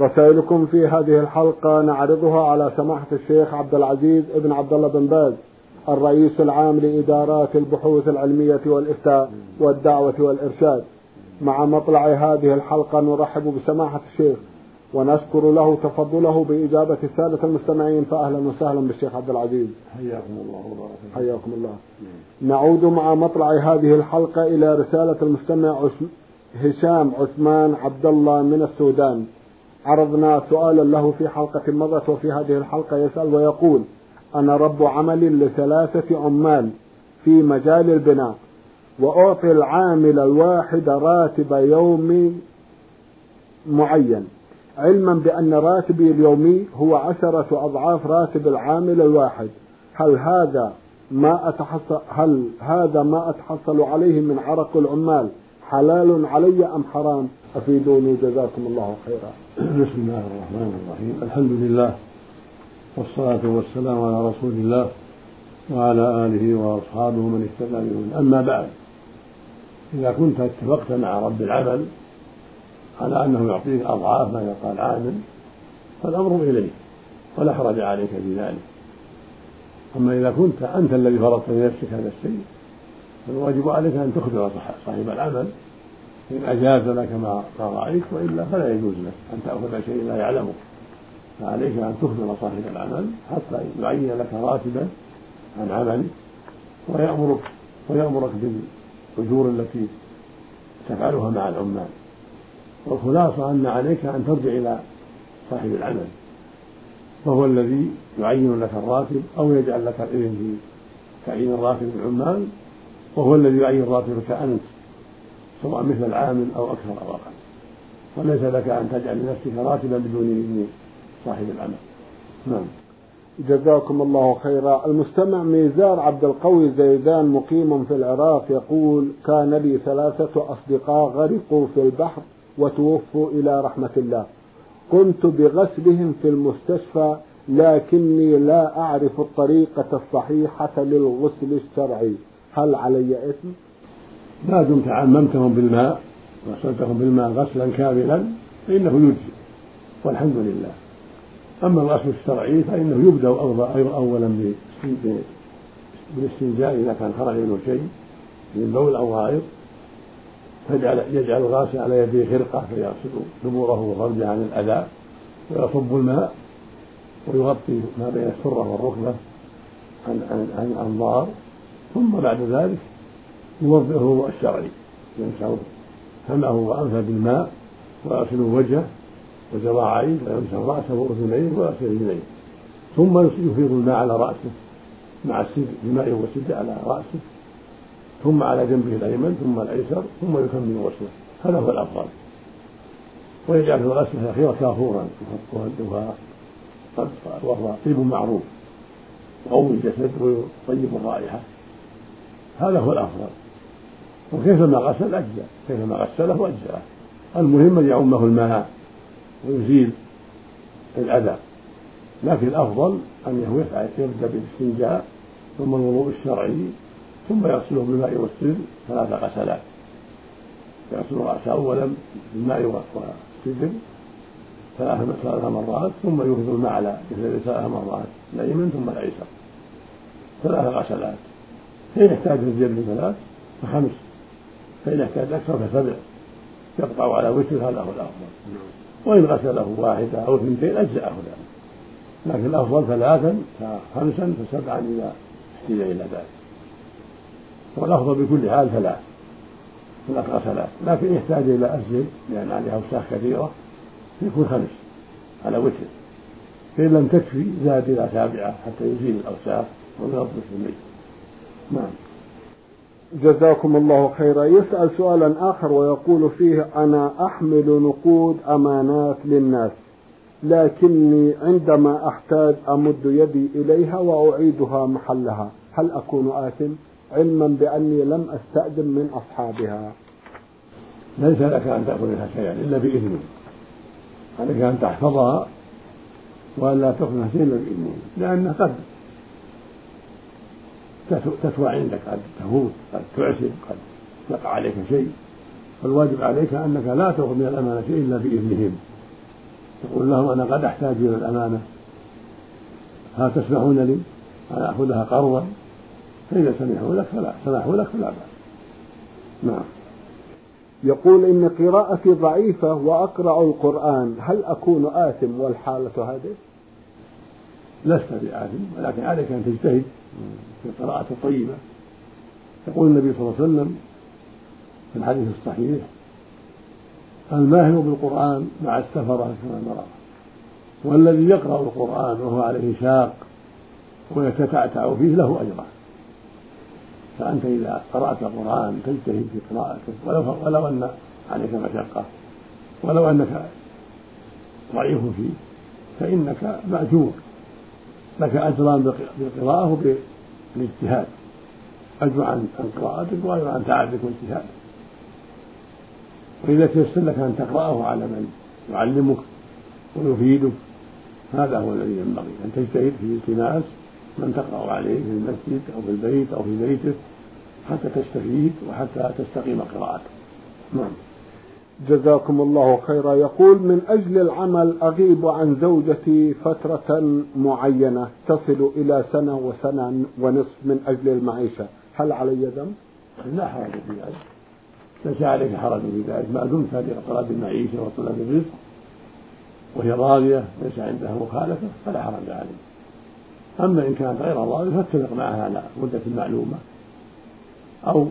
رسائلكم في هذه الحلقة نعرضها على سماحة الشيخ عبد العزيز ابن عبد الله بن باز الرئيس العام لإدارات البحوث العلمية والإفتاء والدعوة والإرشاد. مع مطلع هذه الحلقة نرحب بسماحة الشيخ ونشكر له تفضله بإجابة السادة المستمعين فأهلا وسهلا بالشيخ عبد العزيز. حياكم الله وبارك حياكم الله. نعود مع مطلع هذه الحلقة إلى رسالة المستمع هشام عثمان عبد الله من السودان. عرضنا سؤالا له في حلقة مضت وفي هذه الحلقة يسأل ويقول أنا رب عمل لثلاثة عمال في مجال البناء وأعطي العامل الواحد راتب يومي معين. علما بأن راتبي اليومي هو عشرة أضعاف راتب العامل الواحد. هل هذا ما أتحصل هل هذا ما أتحصل عليه من عرق العمال؟ حلال علي أم حرام؟ أفيدوني جزاكم الله خيرا. بسم الله الرحمن الرحيم. الحمد لله والصلاة والسلام على رسول الله وعلى آله وأصحابه من اهتدى بهم أما بعد إذا كنت اتفقت مع رب العمل على أنه يعطيك أضعاف ما يعطى العامل فالأمر إليه ولا حرج عليك في ذلك. أما إذا كنت أنت الذي فرضت لنفسك هذا الشيء فالواجب عليك أن تخبر صاحب العمل إن أجاز لك ما رأيت وإلا فلا يجوز لك أن تأخذ شيء لا يعلمه. فعليك أن تخبر صاحب العمل حتى يعين لك راتبا عن عملك ويأمرك ويأمرك بالأجور التي تفعلها مع العمال. والخلاصة أن عليك أن ترجع إلى صاحب العمل. فهو الذي يعين لك الراتب أو يجعل لك الإذن في تعيين الراتب للعمال وهو الذي يعين راتبك أنت سواء مثل العامل أو أكثر أو أقل. وليس لك أن تجعل لنفسك راتبا بدون إذن صاحب العمل. نعم. جزاكم الله خيرا. المستمع ميزار عبد القوي زيدان مقيم في العراق يقول كان لي ثلاثة أصدقاء غرقوا في البحر وتوفوا إلى رحمة الله. قمت بغسلهم في المستشفى لكني لا أعرف الطريقة الصحيحة للغسل الشرعي. هل علي إثم؟ ما دمت عممتهم بالماء غسلتهم بالماء غسلا كاملا فإنه يجزي والحمد لله. أما الغسل الشرعي فإنه يبدأ أولا بالاستنجاء إذا كان خرج منه شيء من بول أو غائط. فيجعل يجعل الغاسل على يديه خرقة فيغسل دبوره وفرجه عن الأذى ويصب الماء ويغطي ما بين السرة والركبة عن عن عن الأنظار. ثم بعد ذلك يوضئ الوضوء الشرعي يمسح فمه وأنفه بالماء ويغسل وجهه وذراعيه ويمسح رأسه وأذنيه ويغسل رجليه. ثم يفيض الماء على رأسه مع السد الماء والسد على رأسه ثم على جنبه الأيمن ثم الأيسر ثم يكمل غسله. هذا هو الأفضل. ويجعل في الغسل الأخيرة كافورا. وهو طيب معروف. يقوي الجسد ويطيب الرائحة. هذا هو الأفضل. وكيفما غسل أجزاء كيفما غسله أجزاء المهم أن يعمه الماء ويزيل الأذى. لكن الأفضل يفعل يبدأ بالاستنجاء ثم الوضوء الشرعي ثم يغسله بالماء والسدر ثلاث غسلات. يغسل رأسه أولا بالماء والسدر ثلاث مرات ثم يفيض الماء على جسده ثلاث مرات الأيمن ثم الأيسر ثلاث غسلات. فإن احتاج الزيادة من ثلاث فخمس. فإن احتاج أكثر فسبع. يبقى على وتر هذا هو الأفضل وإن غسله واحدة أو اثنتين أجزأه ذلك لكن الأفضل ثلاثا فخمسا فسبعا إذا احتاج إلى ذلك. والأفضل بكل حال ثلاث. ثلاث غسلات. لكن يحتاج إلى أسجد لأن عليها أوساخ كثيرة يكون خمس على وتر فإن لم تكفي زاد إلى سابعة حتى يزيل الأوساخ وينظف الميت. نعم. جزاكم الله خيرا. يسأل سؤالا آخر ويقول فيه أنا أحمل نقود أمانات للناس لكني عندما أحتاج أمد يدي إليها وأعيدها محلها. هل أكون آثم؟ علما بأني لم أستأذن من أصحابها. ليس لك أن تأخذ منها شيئا إلا بإذنه عليك أن تحفظها وأن لا تأخذ منها شيئا إلا بإذنه لأنها قد تتوى عندك قد تفوت قد تعسر قد يقع عليك شيء. فالواجب عليك أنك لا تأخذ من الأمانة شيء إلا بإذنهم. تقول لهم أنا قد أحتاج إلى الأمانة. هل تسمحون لي أن آخذها قرضا فإذا سمحوا لك فلا سمحوا لك فلا بأس. نعم. يقول إن قراءتي ضعيفة وأقرأ القرآن هل أكون آثم والحالة هذه؟ لست بآثم ولكن عليك أن تجتهد في القراءة الطيبة. يقول النبي صلى الله عليه وسلم في الحديث الصحيح الماهر بالقرآن مع السفرة كما نرى والذي يقرأ القرآن وهو عليه شاق ويتتعتع فيه له أجران فأنت إذا قرأت القرآن تجتهد في قراءته. ولو, ولو أن عليك مشقة ولو أنك ضعيف فيه فإنك مأجور. لك أجران بالقراءة وبالاجتهاد أجر عن قراءتك وأجر عن تعبك واجتهادك وإذا تيسر لك أن تقرأه على من يعلمك ويفيدك هذا هو الذي ينبغي. أن تجتهد في التماس من تقرأ عليه في المسجد أو في البيت أو في بيته حتى تستفيد وحتى تستقيم قراءته. نعم. جزاكم الله خيرا. يقول من أجل العمل أغيب عن زوجتي فترة معينة تصل إلى سنة وسنة ونصف من أجل المعيشة. هل علي ذنب؟ لا حرج في ذلك. ليس عليك حرج في ذلك. ما دمت في طلب المعيشة وطلب الرزق وهي راضية ليس عندها مخالفة فلا حرج عليك أما إن كانت غير راضية فاتفق معها على مدة معلومة أو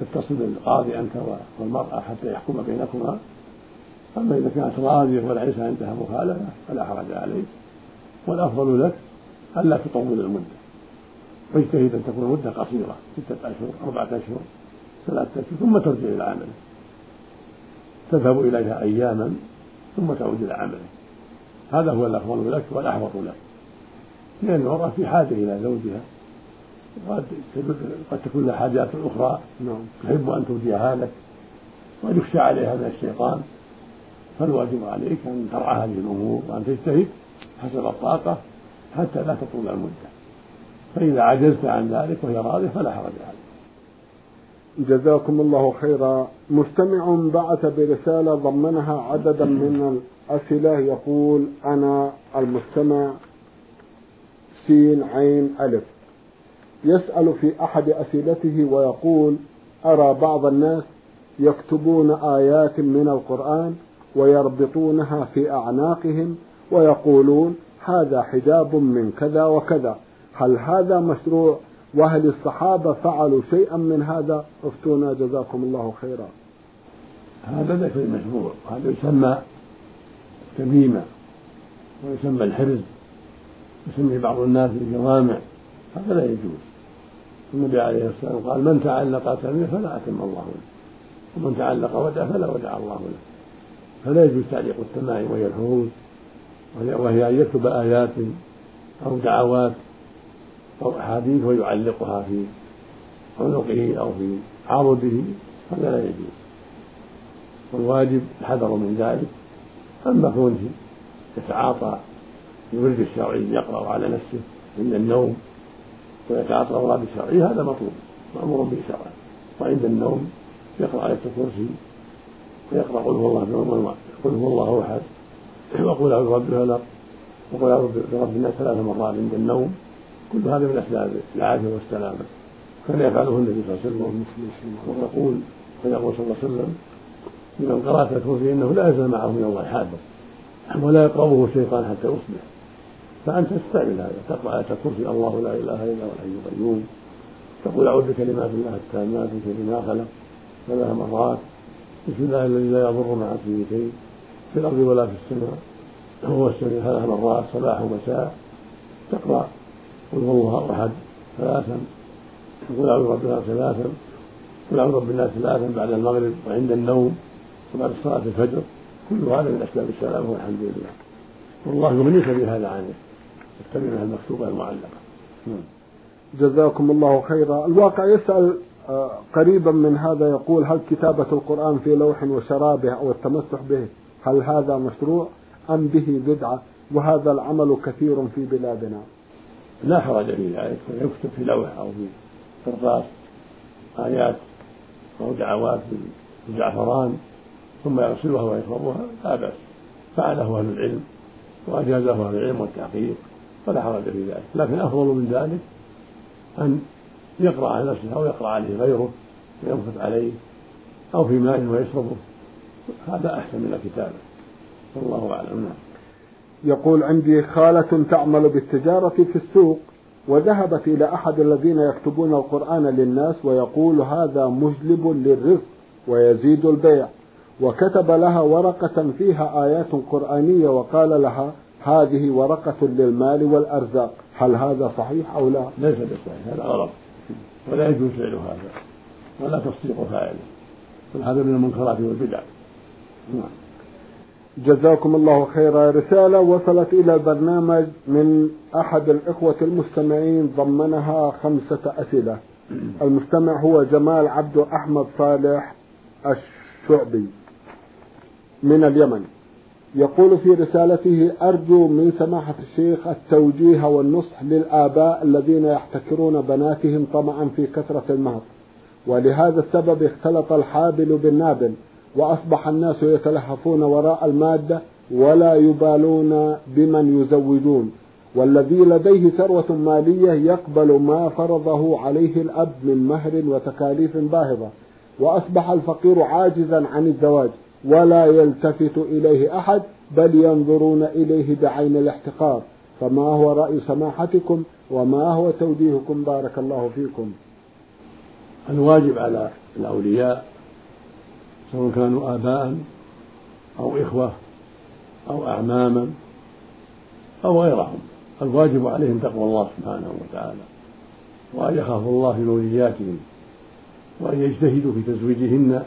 تتصل بالقاضي أنت والمرأة حتى يحكم بينكما. أما إذا كانت راضية وليس عندها مخالفة فلا حرج عليك. والأفضل لك ألا تطول المدة. واجتهد أن تكون المدة قصيرة ستة أشهر أربعة أشهر ثلاثة أشهر ثم ترجع إلى عملك تذهب إليها أياما ثم تعود إلى عملك هذا هو الأفضل لك والأحوط لك. لأن المرأة في حاجة إلى زوجها. قد قد تكون لها حاجات أخرى. نعم. تحب أن توديها لك. وقد يخشى عليها من الشيطان. فالواجب عليك أن ترعى هذه الأمور وأن تجتهد حسب الطاقة حتى لا تطول المدة. فإذا عجزت عن ذلك وهي راضية فلا حرج عليك. جزاكم الله خيرا. مستمع بعث برسالة ضمنها عددا من الأسئلة. يقول أنا المستمع. سين عين ألف. يسأل في أحد أسئلته ويقول أرى بعض الناس يكتبون آيات من القرآن ويربطونها في أعناقهم ويقولون هذا حجاب من كذا وكذا. هل هذا مشروع؟ وهل الصحابة فعلوا شيئا من هذا؟ افتونا جزاكم الله خيرا. هذا ليس المشروع هذا يسمى تميمة ويسمى الحرز. يسمي بعض الناس الجوامع. هذا لا يجوز. النبي عليه الصلاة والسلام قال من تعلق تميمة فلا أتم الله له ومن تعلق ودع فلا ودع الله له. فلا يجوز تعليق التمائم وهي الحروز وهي أن يكتب آيات أو دعوات أو أحاديث ويعلقها في عنقه أو في عضده هذا لا يجوز. والواجب الحذر من ذلك. أما كونه يتعاطى الورد الشرعي يقرأ على نفسه عند النوم ويتعاطى الأوراد الشرعية هذا مطلوب مأمور به شرعا. وعند النوم يقرأ آية الكرسي ويقرأ قل هو الله قل هو الله أحد وقل أعوذ برب الفلق وقل أعوذ برب الناس ثلاث مرات عند النوم كل هذا من أسباب العافية والسلامة. كان يفعله النبي صلى الله عليه وسلم ويقول ويقول صلى الله عليه وسلم لمن قرأت الكرسي إنه لا يزال معه من الله حافظ ولا يقربه الشيطان حتى يصبح. فأنت تستعمل هذا. تقرأ آية الكرسي الله لا إله إلا هو الحي القيوم. تقول أعوذ بكلمات الله التامات من شر ما خلق ثلاث مرات. بسم الله الذي لا يضر مع اسمه شيء في الأرض ولا في السماء. هو السميع ثلاث مرات صباح ومساء. تقرأ قل هو الله أحد ثلاثا. قل أعوذ برب الناس ثلاثا. قل أعوذ برب الناس ثلاثا بعد المغرب وعند النوم وبعد صلاة الفجر. كل هذا من أسباب السلام والحمد لله. والله يغنيك بهذا عنه. تتبع المكتوبة المعلقة جزاكم الله خيرا. الواقع يسأل آه، قريبا من هذا يقول هل كتابة القرآن في لوح وشرابه أو التمسح به هل هذا مشروع أم به بدعة؟ وهذا العمل كثير في بلادنا. لا حرج في ذلك يكتب في لوح أو في قرطاس آيات أو دعوات بالزعفران ثم يرسلها ويكتبها لا بأس. فعله أهل العلم وأجازه أهل العلم والتحقيق. فلا حرج في ذلك. لكن أفضل من ذلك أن يقرأ على نفسه أو يقرأ عليه غيره وينفث عليه أو في ماء ويشربه. هذا أحسن من الكتابة. والله أعلم. نعم. يقول عندي خالة تعمل بالتجارة في السوق وذهبت إلى أحد الذين يكتبون القرآن للناس ويقول هذا مجلب للرزق ويزيد البيع. وكتب لها ورقة فيها آيات قرآنية وقال لها هذه ورقة للمال والأرزاق. هل هذا صحيح أو لا؟ ليس بصحيح هذا غلط. ولا يجوز فعل هذا ولا تصديق فاعله بل هذا من المنكرات والبدع. نعم. جزاكم الله خيرا. رسالة وصلت إلى البرنامج من أحد الإخوة المستمعين ضمنها خمسة أسئلة. المستمع هو جمال عبد أحمد صالح الشعبي من اليمن. يقول في رسالته أرجو من سماحة الشيخ التوجيه والنصح للآباء الذين يحتكرون بناتهم طمعا في كثرة المهر. ولهذا السبب اختلط الحابل بالنابل وأصبح الناس يتلهفون وراء المادة ولا يبالون بمن يزوجون. والذي لديه ثروة مالية يقبل ما فرضه عليه الأب من مهر وتكاليف باهظة. وأصبح الفقير عاجزا عن الزواج. ولا يلتفت إليه أحد بل ينظرون إليه بعين الاحتقار. فما هو رأي سماحتكم وما هو توجيهكم؟ بارك الله فيكم. الواجب على الأولياء سواء كانوا آباء أو إخوة أو أعماما أو غيرهم الواجب عليهم تقوى الله سبحانه وتعالى وأن يخافوا الله في مولياتهم وأن يجتهدوا في تزويجهن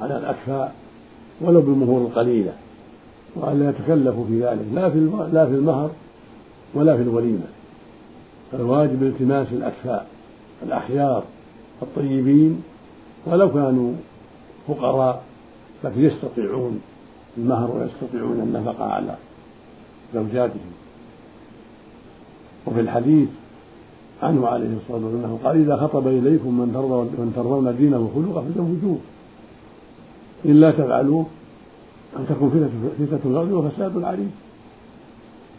على الأكفاء. ولو بالمهور القليلة. وأن لا يتكلفوا في ذلك. لا في لا في المهر ولا في الوليمة. الواجب التماس الأكفاء الأخيار الطيبين. ولو كانوا فقراء لكن يستطيعون المهر ويستطيعون النفقة على زوجاتهم. وفي الحديث عنه عليه الصلاة والسلام قال إذا خطب إليكم من ترضون دينه وخلقه فزوجوه إلا تفعلوه أن تكون فتنة فتنة الأرض وفساد عريض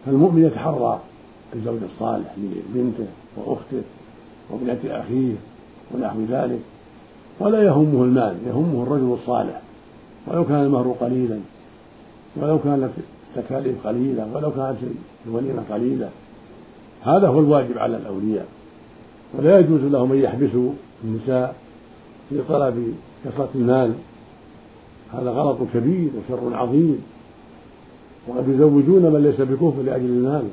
فالمؤمن يتحرى الزوج الصالح لبنته وأخته وابنة أخيه ونحو ذلك ولا يهمه المال يهمه الرجل الصالح. ولو كان المهر قليلا ولو كانت التكاليف قليلة ولو كانت الوليمة قليلة هذا هو الواجب على الأولياء. ولا يجوز لهم أن يحبسوا النساء في طلب كثرة المال. هذا غلط كبير وشر عظيم. وقد يزوجون من ليس بكفر لأجل المال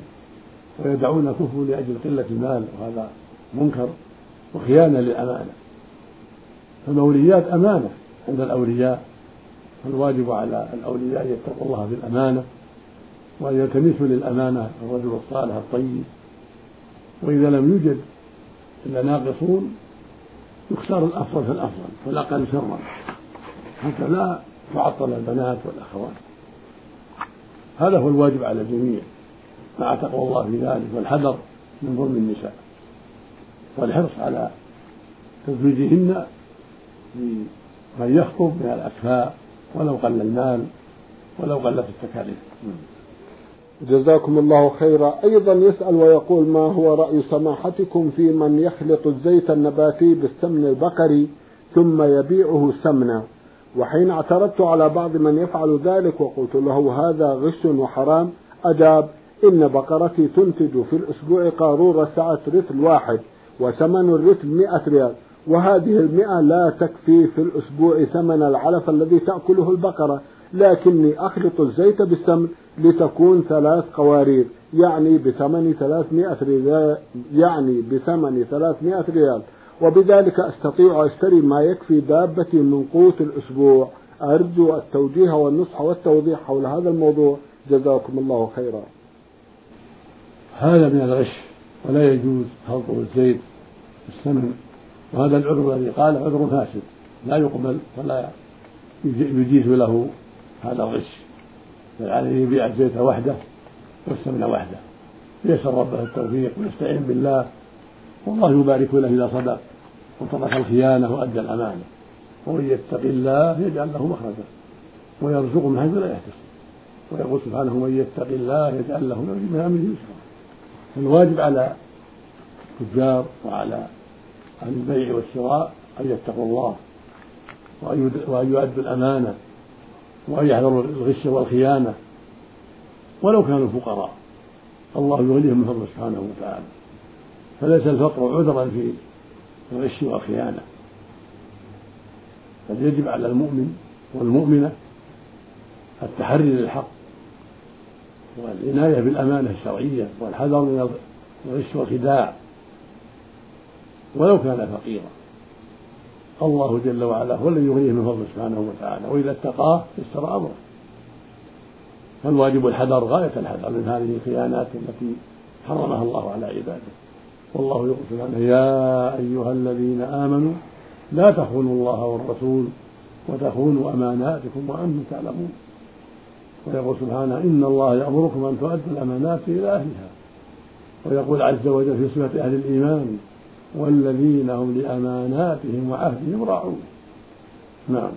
ويدعون كفر لأجل قلة المال وهذا منكر وخيانة للأمانة. فالموليات أمانة عند الأولياء فالواجب على الأولياء أن يتقوا الله بالأمانة وأن يلتمسوا للأمانة الرجل الصالح الطيب. وإذا لم يوجد إلا ناقصون يختار الأفضل فالأفضل والأقل شرا. حتى لا تعطل البنات والأخوات. هذا هو الواجب على الجميع. مع تقوى الله في ذلك والحذر من ظلم النساء. والحرص على تزويجهن بمن يخطب من الأكفاء ولو قل المال ولو قلت التكاليف. جزاكم الله خيرا. أيضا يسأل ويقول ما هو رأي سماحتكم في من يخلط الزيت النباتي بالسمن البقري ثم يبيعه سمنا؟ وحين اعترضت على بعض من يفعل ذلك وقلت له هذا غش وحرام أجاب إن بقرتي تنتج في الأسبوع قارورة سعة رتل واحد وثمن الرتل مئة ريال وهذه المئة لا تكفي في الأسبوع ثمن العلف الذي تأكله البقرة لكني أخلط الزيت بالسمن لتكون ثلاث قوارير يعني بثمن ثلاثمائة ريال يعني بثمن ثلاثمائة ريال. وبذلك أستطيع أشتري ما يكفي دابتي من قوت الأسبوع. أرجو التوجيه والنصح والتوضيح حول هذا الموضوع. جزاكم الله خيرا. هذا من الغش ولا يجوز خلط الزيت الثمن وهذا العذر الذي قال عذر فاسد. لا يقبل ولا يجيز له هذا الغش. بل عليه يبيع الزيت وحده والثمن وحده. يسأل ربه التوفيق ويستعين بالله. والله يبارك له إذا صدق وترك الخيانة وأدى الأمانة. ومن يتق الله يجعل له مخرجا ويرزقه من حيث لا يحتسب. ويقول سبحانه من يتق الله يجعل له من أمره يسرا. فالواجب على التجار وعلى أهل البيع والشراء أن يتقوا الله وأن يؤدوا الأمانة وأن يحذروا الغش والخيانة ولو كانوا فقراء. الله يغنيهم من فضله سبحانه وتعالى. فليس الفقر عذرا في الغش والخيانة بل يجب على المؤمن والمؤمنة التحري للحق والعناية بالأمانة الشرعية والحذر من الغش والخداع ولو كان فقيرا. الله جل وعلا هو الذي يغنيه من فضله سبحانه وتعالى وإذا اتقاه يسر أمره. فالواجب الحذر غاية الحذر من هذه الخيانات التي حرمها الله على عباده. والله يقول سبحانه يا أيها الذين آمنوا لا تخونوا الله والرسول وتخونوا أماناتكم وأنتم تعلمون. ويقول سبحانه إن الله يأمركم أن تؤدوا الأمانات إلى أهلها. ويقول عز وجل في صفة أهل الإيمان والذين هم لأماناتهم وعهدهم راعون. نعم.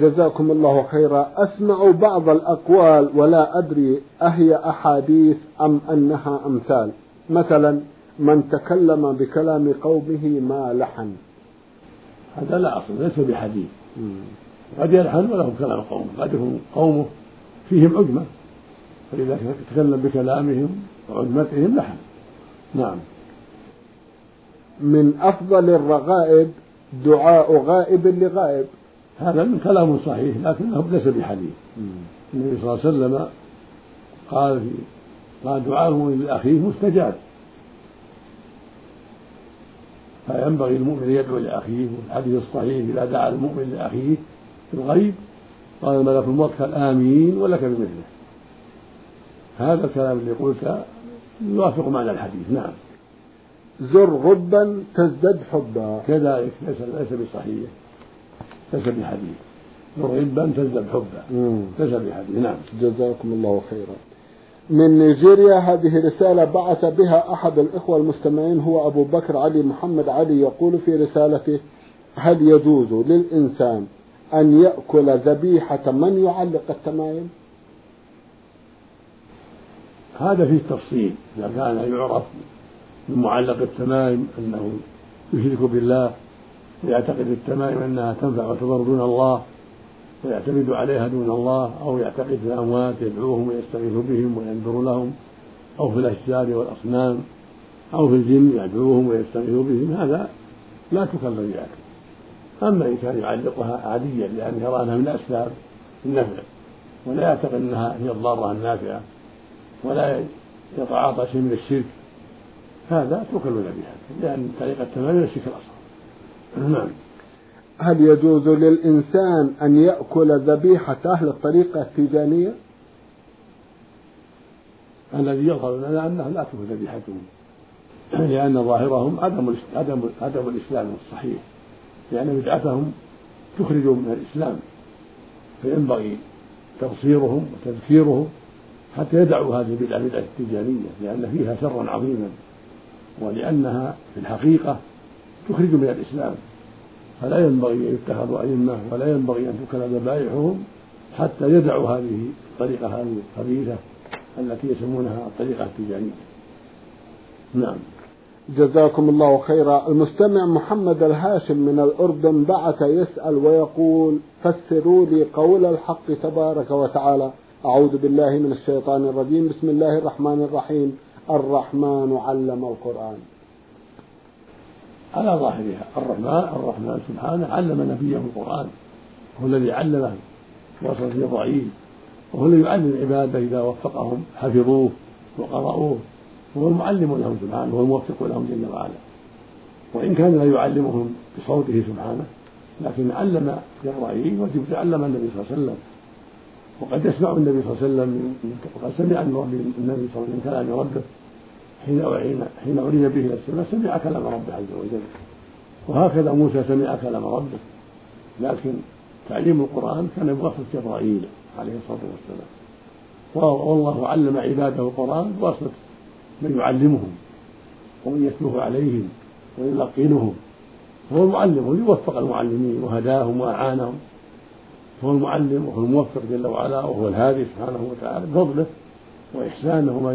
جزاكم الله خيرا. أسمع بعض الأقوال ولا أدري أهي أحاديث أم أنها أمثال. مثلا من تكلم بكلام قومه ما لحن. هذا لا أصل ليس بحديث. قد يلحن وله كلام قومه قد يكون قومه فيهم عجمة فإذا تكلم بكلامهم وعجمتهم لحن. نعم. من أفضل الرغائب دعاء غائب لغائب. هذا من كلام صحيح لكنه ليس بحديث. النبي صلى الله عليه وسلم قال في قال دعاءه لأخيه مستجاب. فينبغي المؤمن أن يدعو لأخيه والحديث الصحيح إذا دعا المؤمن لأخيه في الغيب قال الملك الموكل آمين ولك بمثله. هذا الكلام الذي قلت يوافق معنى الحديث. نعم. زر غبا تزدد حبا. كذلك ليس ليس بصحيح. ليس بحديث. زر غبا تزدد حبا. ليس بحديث. نعم. جزاكم الله خيرا. من نيجيريا. هذه رسالة بعث بها أحد الإخوة المستمعين هو أبو بكر علي محمد علي يقول في رسالته هل يجوز للإنسان أن يأكل ذبيحة من يعلق التمائم هذا فيه تفصيل إذا كان يعرف من معلق التمائم أنه يشرك بالله ويعتقد التمائم أنها تنفع وتضر دون الله ويعتمد عليها دون الله أو يعتقد في الأموات يدعوهم ويستغيث بهم وينذر لهم أو في الأشجار والأصنام أو في الجن يدعوهم ويستغيث بهم. هذا لا تكلف بذلك. أما إن كان يعلقها عاديا لأنه يرى أنها من أسباب النفع ولا يعتقد أنها هي الضارة النافعة ولا يتعاطى شيء من الشرك هذا تكل بها لأن طريقة التمام الشرك الأصغر. نعم. هل يجوز للإنسان أن يأكل ذبيحة أهل الطريقة التيجانية؟ الذي يظهر لنا أنه لا تكون ذبيحتهم لأن ظاهرهم عدم عدم عدم الإسلام الصحيح لأن بدعتهم تخرج من الإسلام فينبغي تبصيرهم وتذكيرهم حتى يدعوا هذه البدعة بدعة التجارية لأن فيها شرا عظيما ولأنها في الحقيقة تخرج من الإسلام فلا ينبغي أن يتخذوا أئمة ولا ينبغي أن تكل ذبائحهم حتى يدعوا هذه الطريقة هذه الخبيثة التي يسمونها الطريقة التجارية. نعم. جزاكم الله خيرا. المستمع محمد الهاشم من الأردن بعث يسأل ويقول فسروا لي قول الحق تبارك وتعالى. أعوذ بالله من الشيطان الرجيم. بسم الله الرحمن الرحيم. الرحمن علم القرآن. على ظاهرها. الرحمن الرحمن سبحانه علم نبيه القرآن. هو الذي علمه. وصل فيه ضعيف وهو الذي يعلم عباده إذا وفقهم. حفظوه. وقرأوه هو المعلم لهم سبحانه. هو الموفق لهم جل وعلا. وإن كان لا يعلمهم بصوته سبحانه لكن علم جبرائيل وجبريل علم النبي صلى الله عليه وسلم. وقد يسمع النبي صلى الله عليه وسلم وقد سمع النبي صلى الله عليه وسلم من كلام ربه. حين حين حين عرج به إلى السماء سمع كلام ربه عز وجل. وهكذا موسى سمع كلام ربه. لكن تعليم القرآن كان بواسطة جبرائيل عليه الصلاة والسلام. والله علم عباده القرآن بواسطة من يعلمهم ومن يتلوه عليهم ويلقنهم هو المعلم يوفق المعلمين وهداهم وأعانهم. هو المعلم وهو الموفق جل وعلا وهو الهادي سبحانه وتعالى بفضله وإحسانه وما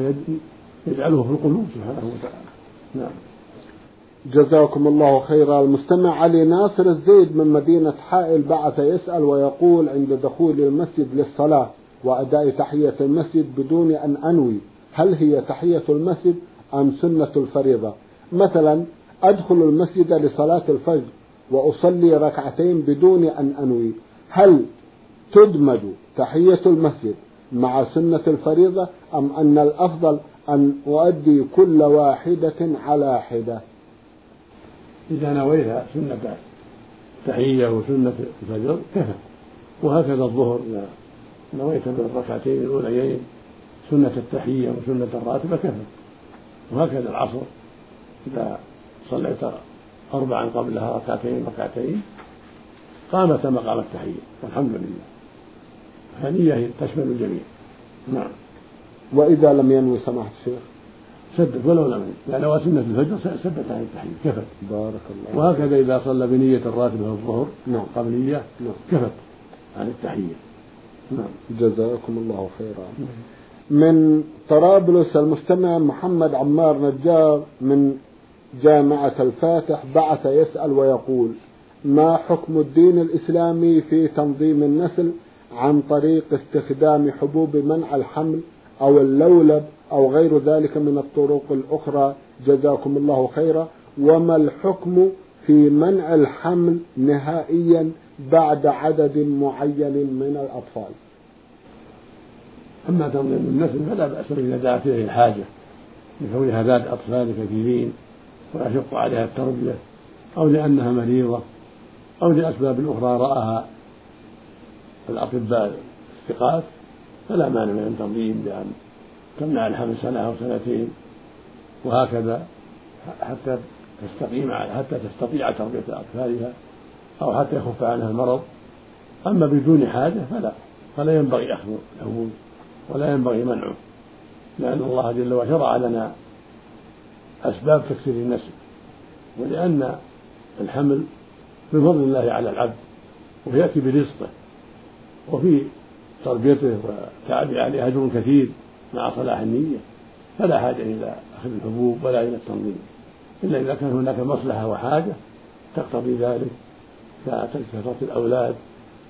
يجعله في القلوب سبحانه وتعالى. نعم. جزاكم الله خيرا. المستمع علي ناصر الزيد من مدينة حائل بعث يسأل ويقول عند دخول المسجد للصلاة وأداء تحية المسجد بدون أن أنوي هل هي تحية المسجد أم سنة الفريضة؟ مثلا أدخل المسجد لصلاة الفجر وأصلي ركعتين بدون أن أنوي هل تدمج تحية المسجد مع سنة الفريضة أم أن الأفضل أن أؤدي كل واحدة على حدة. إذا نويت سنة تحية وسنة الفجر كفى. وهكذا الظهر إذا نويت بالركعتين الأوليين سنة التحية وسنة الراتبة كفى. وهكذا العصر إذا صليت أربعا قبلها ركعتين ركعتين قامت مقام التحية. والحمد لله. فنية تشمل الجميع. نعم. وإذا لم ينوي سماحة الشيخ سدت ولو لم يعني لو سنة الفجر سدت عن التحية كفت. بارك الله وهكذا إذا صلى بنية الراتبة الظهر نعم. قبلية نعم. كفت عن التحية نعم. جزاكم الله خيرا. من طرابلس المستمع محمد عمار نجار من جامعة الفاتح بعث يسأل ويقول ما حكم الدين الإسلامي في تنظيم النسل عن طريق استخدام حبوب منع الحمل؟ أو اللولب أو غير ذلك من الطرق الأخرى. جزاكم الله خيرا. وما الحكم في منع الحمل نهائيا بعد عدد معين من الأطفال؟ أما تنظيم النسل فلا بأس إذا دعت إليه الحاجة لكونها ذات أطفال كثيرين ويشق عليها التربية أو لأنها مريضة أو لأسباب أخرى رآها. الأطباء الثقات فلا مانع من التنظيم بأن تمنع الحمل سنة أو سنتين وهكذا حتى تستقيم حتى تستطيع تربية أطفالها أو حتى يخف عنها المرض. أما بدون حاجة فلا فلا ينبغي أخذ الحبوب ولا ينبغي منعه لأن الله جل وعلا شرع لنا أسباب تكسير النسل ولأن الحمل من فضل الله على العبد ويأتي برزقه وفي تربيته وتعبه عليه أجر كثير مع صلاح النية فلا حاجة إلى أخذ الحبوب ولا إلى التنظيم. إلا إذا كان هناك مصلحة وحاجة تقتضي ذلك ككثرة الأولاد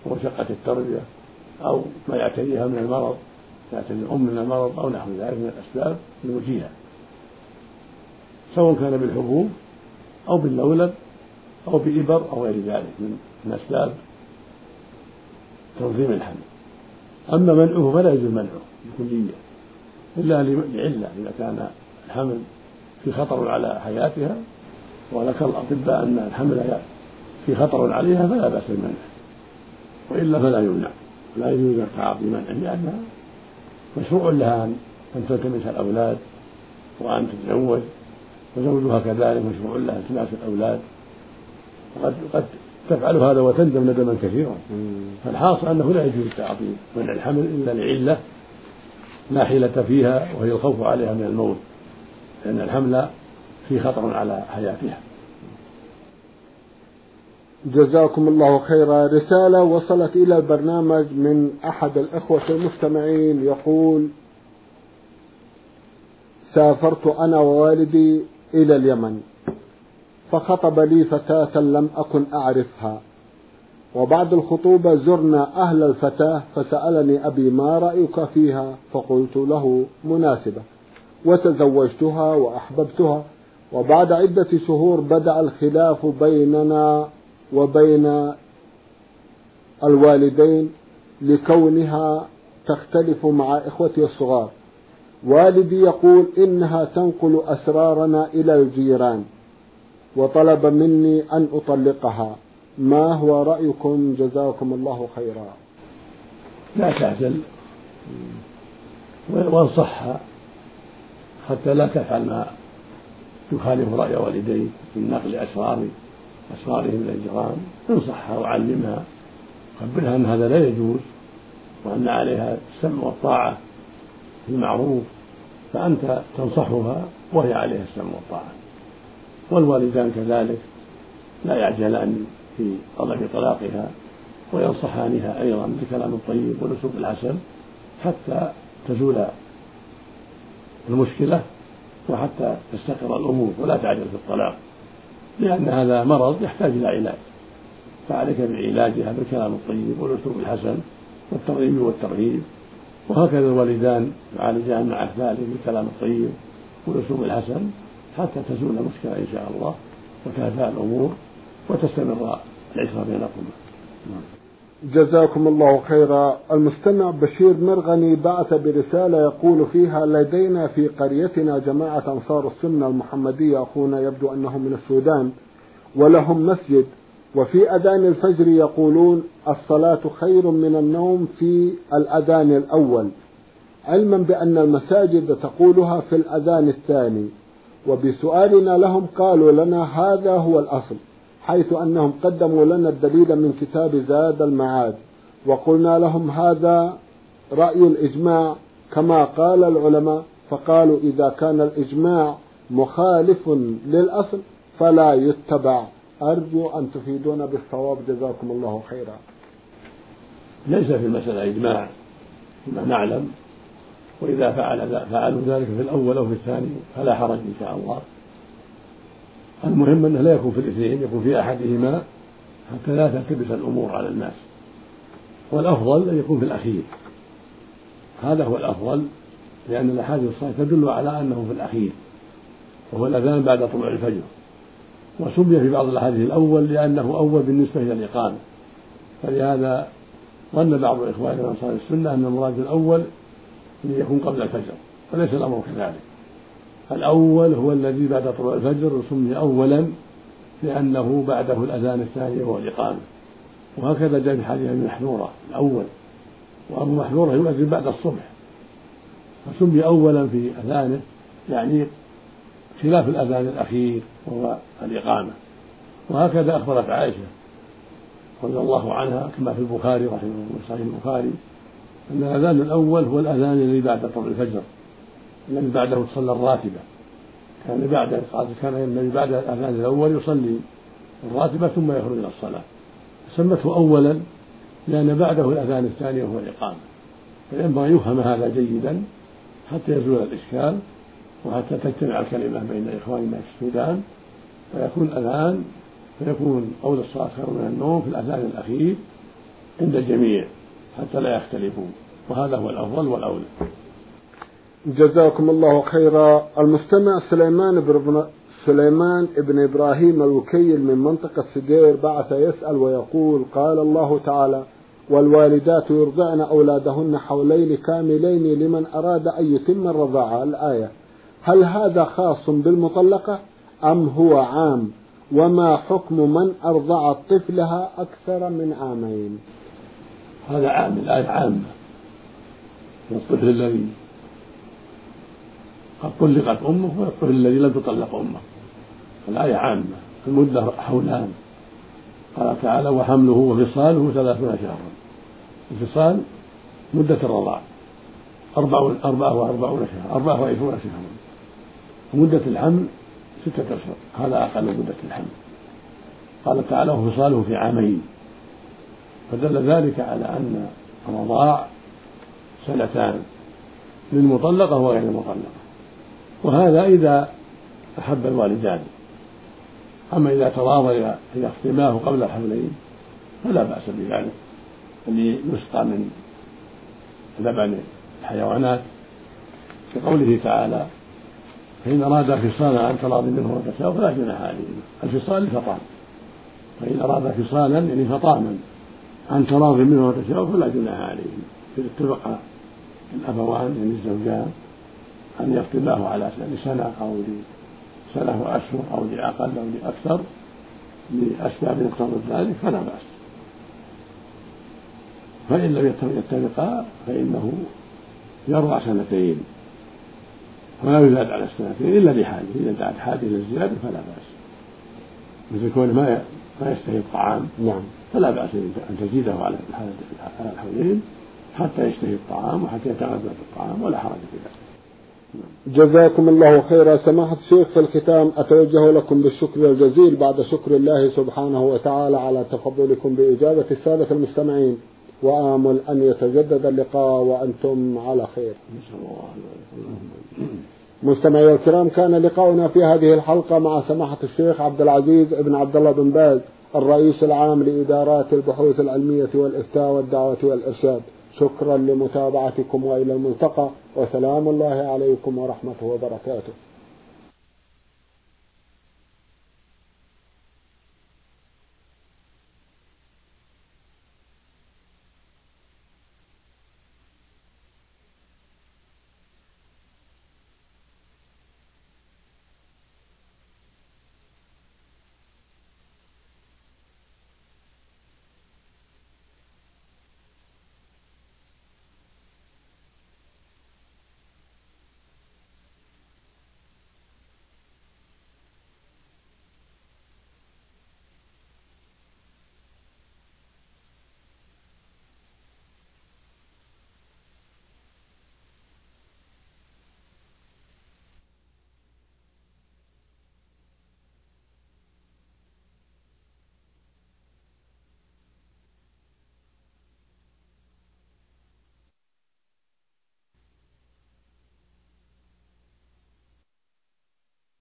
ومشقة التربية أو ما يعتريها من المرض يعتري الأم من المرض أو نحو ذلك من الأسباب الموجهة سواء كان بالحبوب أو باللولب أو بإبر أو غير ذلك من أسباب تنظيم الحمل. أما منعه فلا يجوز منعه بكلية إلا لعلة إذا كان الحمل في خطر على حياتها وذكر الأطباء أن الحمل في خطر عليها فلا بأس بمنعه. وإلا فلا يمنع. لا يجوز تعاطي منعه لأنها مشروع لها أن تلتمس الأولاد وأن تتزوج وزوجها كذلك مشروع لها التماس الأولاد. وقد قد تفعل هذا وتندم ندما كثيرا. فالحاصل أنه لا يجوز تعاطي منع الحمل إلا لعلة لا حيلة فيها وهي الخوف عليها من الموت لأن الحمل في خطر على حياتها. جزاكم الله خيرا. رسالة وصلت إلى البرنامج من أحد الإخوة المستمعين. يقول سافرت أنا ووالدي إلى اليمن. فخطب لي فتاة لم أكن أعرفها. وبعد الخطوبة زرنا أهل الفتاة فسألني أبي ما رأيك فيها فقلت له مناسبة. وتزوجتها وأحببتها. وبعد عدة شهور بدأ الخلاف بيننا وبين الوالدين لكونها تختلف مع إخوتي الصغار. والدي يقول إنها تنقل أسرارنا إلى الجيران. وطلب مني أن أطلقها. ما هو رأيكم؟ جزاكم الله خيرا. لا تعزل وانصح حتى لا تفعل ما يخالف رأي والديك من نقل أسرار أسرارهم إلى الجيران. انصحها وعلمها. خبرها أن هذا لا يجوز وأن عليها السمع والطاعة في المعروف. فأنت تنصحها وهي عليها السمع والطاعة. والوالدان كذلك لا يعجلان في طلب طلاقها وينصحانها أيضا بالكلام الطيب والأسلوب الحسن حتى تزول المشكلة وحتى تستقر الأمور ولا تعجل في الطلاق لأن هذا مرض يحتاج إلى علاج. فعليك بعلاجها بالكلام الطيب والأسلوب الحسن والترغيب والترهيب وهكذا الوالدان يعالجان مع ذلك بالكلام الطيب والأسلوب الحسن حتى تزول المشكلة إن شاء الله وتهدأ الأمور وتستمر العشرة بينكما. جزاكم الله خيرا. المستمع بشير مرغني بعث برسالة يقول فيها لدينا في قريتنا جماعة أنصار السنة المحمدية أخونا يبدو أنهم من السودان ولهم مسجد وفي أذان الفجر يقولون الصلاة خير من النوم في الأذان الأول. علما بأن المساجد تقولها في الأذان الثاني. وبسؤالنا لهم قالوا لنا هذا هو الأصل حيث أنهم قدموا لنا الدليل من كتاب زاد المعاد وقلنا لهم هذا رأي الإجماع كما قال العلماء فقالوا إذا كان الإجماع مخالف للأصل فلا يتبع. أرجو أن تفيدونا بالصواب. جزاكم الله خيرا. ليس في المسألة إجماع فيما نعلم. وإذا فعل فعلوا ذلك في الأول أو في الثاني فلا حرج إن شاء الله. المهم أنه لا يكون في الاثنين يكون في أحدهما حتى لا تلتبس الأمور على الناس. والأفضل أن يكون في الأخير. هذا هو الأفضل لأن الأحاديث الصحيحة تدل على أنه في الأخير وهو الأذان بعد طلوع الفجر. وسمي في بعض الأحاديث الأول لأنه أول بالنسبة إلى الإقامة. فلهذا ظن بعض إخواننا من أنصار السنة أن المراد الأول ليكون قبل الفجر وليس الأمر كذلك. الأول هو الذي بعد طلوع الفجر سمي أولا لأنه بعده الأذان الثاني وهو الإقامة. وهكذا جاء في حديث أبي محذورة الأول. وأبو محذورة يؤذن بعد الصبح. فسمي أولا في أذانه يعني خلاف الأذان الأخير وهو الإقامة. وهكذا أخبرت عائشة رضي الله عنها كما في البخاري رحمه الله صحيح البخاري. أن الأذان الأول هو الأذان الذي بعد طلوع الفجر الذي بعده تصلى الراتبة. كان بعد كان النبي بعد الأذان الأول يصلي الراتبة ثم يخرج إلى الصلاة. سمته أولا لأن بعده الأذان الثاني وهو الإقامة. فينبغي أن يفهم هذا جيدا حتى يزول الإشكال وحتى تجتمع الكلمة بين إخواننا في السودان. فيكون الأذان فيكون قول الصلاة خير من النوم في الأذان الأخير عند الجميع. حتى لا يختلفوا وهذا هو الأفضل والأولى. جزاكم الله خيرا. المستمع سليمان بن سليمان ابن إبراهيم الوكيل من منطقة سدير بعث يسأل ويقول قال الله تعالى والوالدات يرضعن أولادهن حولين كاملين لمن أراد أن يتم الرضاعة. الآية هل هذا خاص بالمطلقة أم هو عام؟ وما حكم من أرضعت طفلها أكثر من عامين؟ هذا عام الآية عامة. الطفل الذي قد طلقت أمه والطفل الذي لم تطلق أمه. الآية عامة. المدة حولان قال تعالى وحمله وفصاله ثلاثون شهرا. الفصال مدة الرضاع. أربعة أربعة وأربعون شهرا. أربعة وعشرون شهرا. ومدة الحمل ستة أشهر. هذا أقل مدة الحمل. قال تعالى وفصاله في عامين. فدل ذلك على أن الرضاع سنتان للمطلقة وغير المطلقة. وهذا إذا أحب الوالدان. أما إذا تراضيا في يختماه قبل الحملين فلا بأس بذلك. اللي يسقى من لبن الحيوانات. كقوله تعالى فإن أراد فصالا عن تراض منه وتشاء فلا جناح عليهما. الفصال الفطام فإن أراد فصالا يعني فطاما. عن تراض منه وتشاء فلا جناح عليهما إذا اتفق الأبوان يعني الزوجان أن يفطماه على لسنة أو لسنة وأشهر أو لأقل أو لأكثر لأسباب اقتضت ذلك فلا بأس. فإن لم يتفقا فإنه يروى سنتين ولا يزاد على السنتين إلا لحاجة إذا دعت حاجة إلى الزيادة فلا بأس. مثل كونه ما ما يشتهي الطعام. نعم. فلا بأس أن تزيده على على الحولين حتى يشتهي الطعام وحتى يتغذى بالطعام ولا حرج في ذلك. جزاكم الله خيرا. سماحة الشيخ في الختام أتوجه لكم بالشكر الجزيل بعد شكر الله سبحانه وتعالى على تفضلكم بإجابة السادة المستمعين. وآمل أن يتجدد اللقاء وأنتم على خير. نسأل الله. مستمعي الكرام كان لقاؤنا في هذه الحلقة مع سماحة الشيخ عبد العزيز بن عبد الله بن باز الرئيس العام لإدارات البحوث العلمية والإفتاء والدعوة والإرشاد. شكرا لمتابعتكم وإلى الملتقى وسلام الله عليكم ورحمته وبركاته.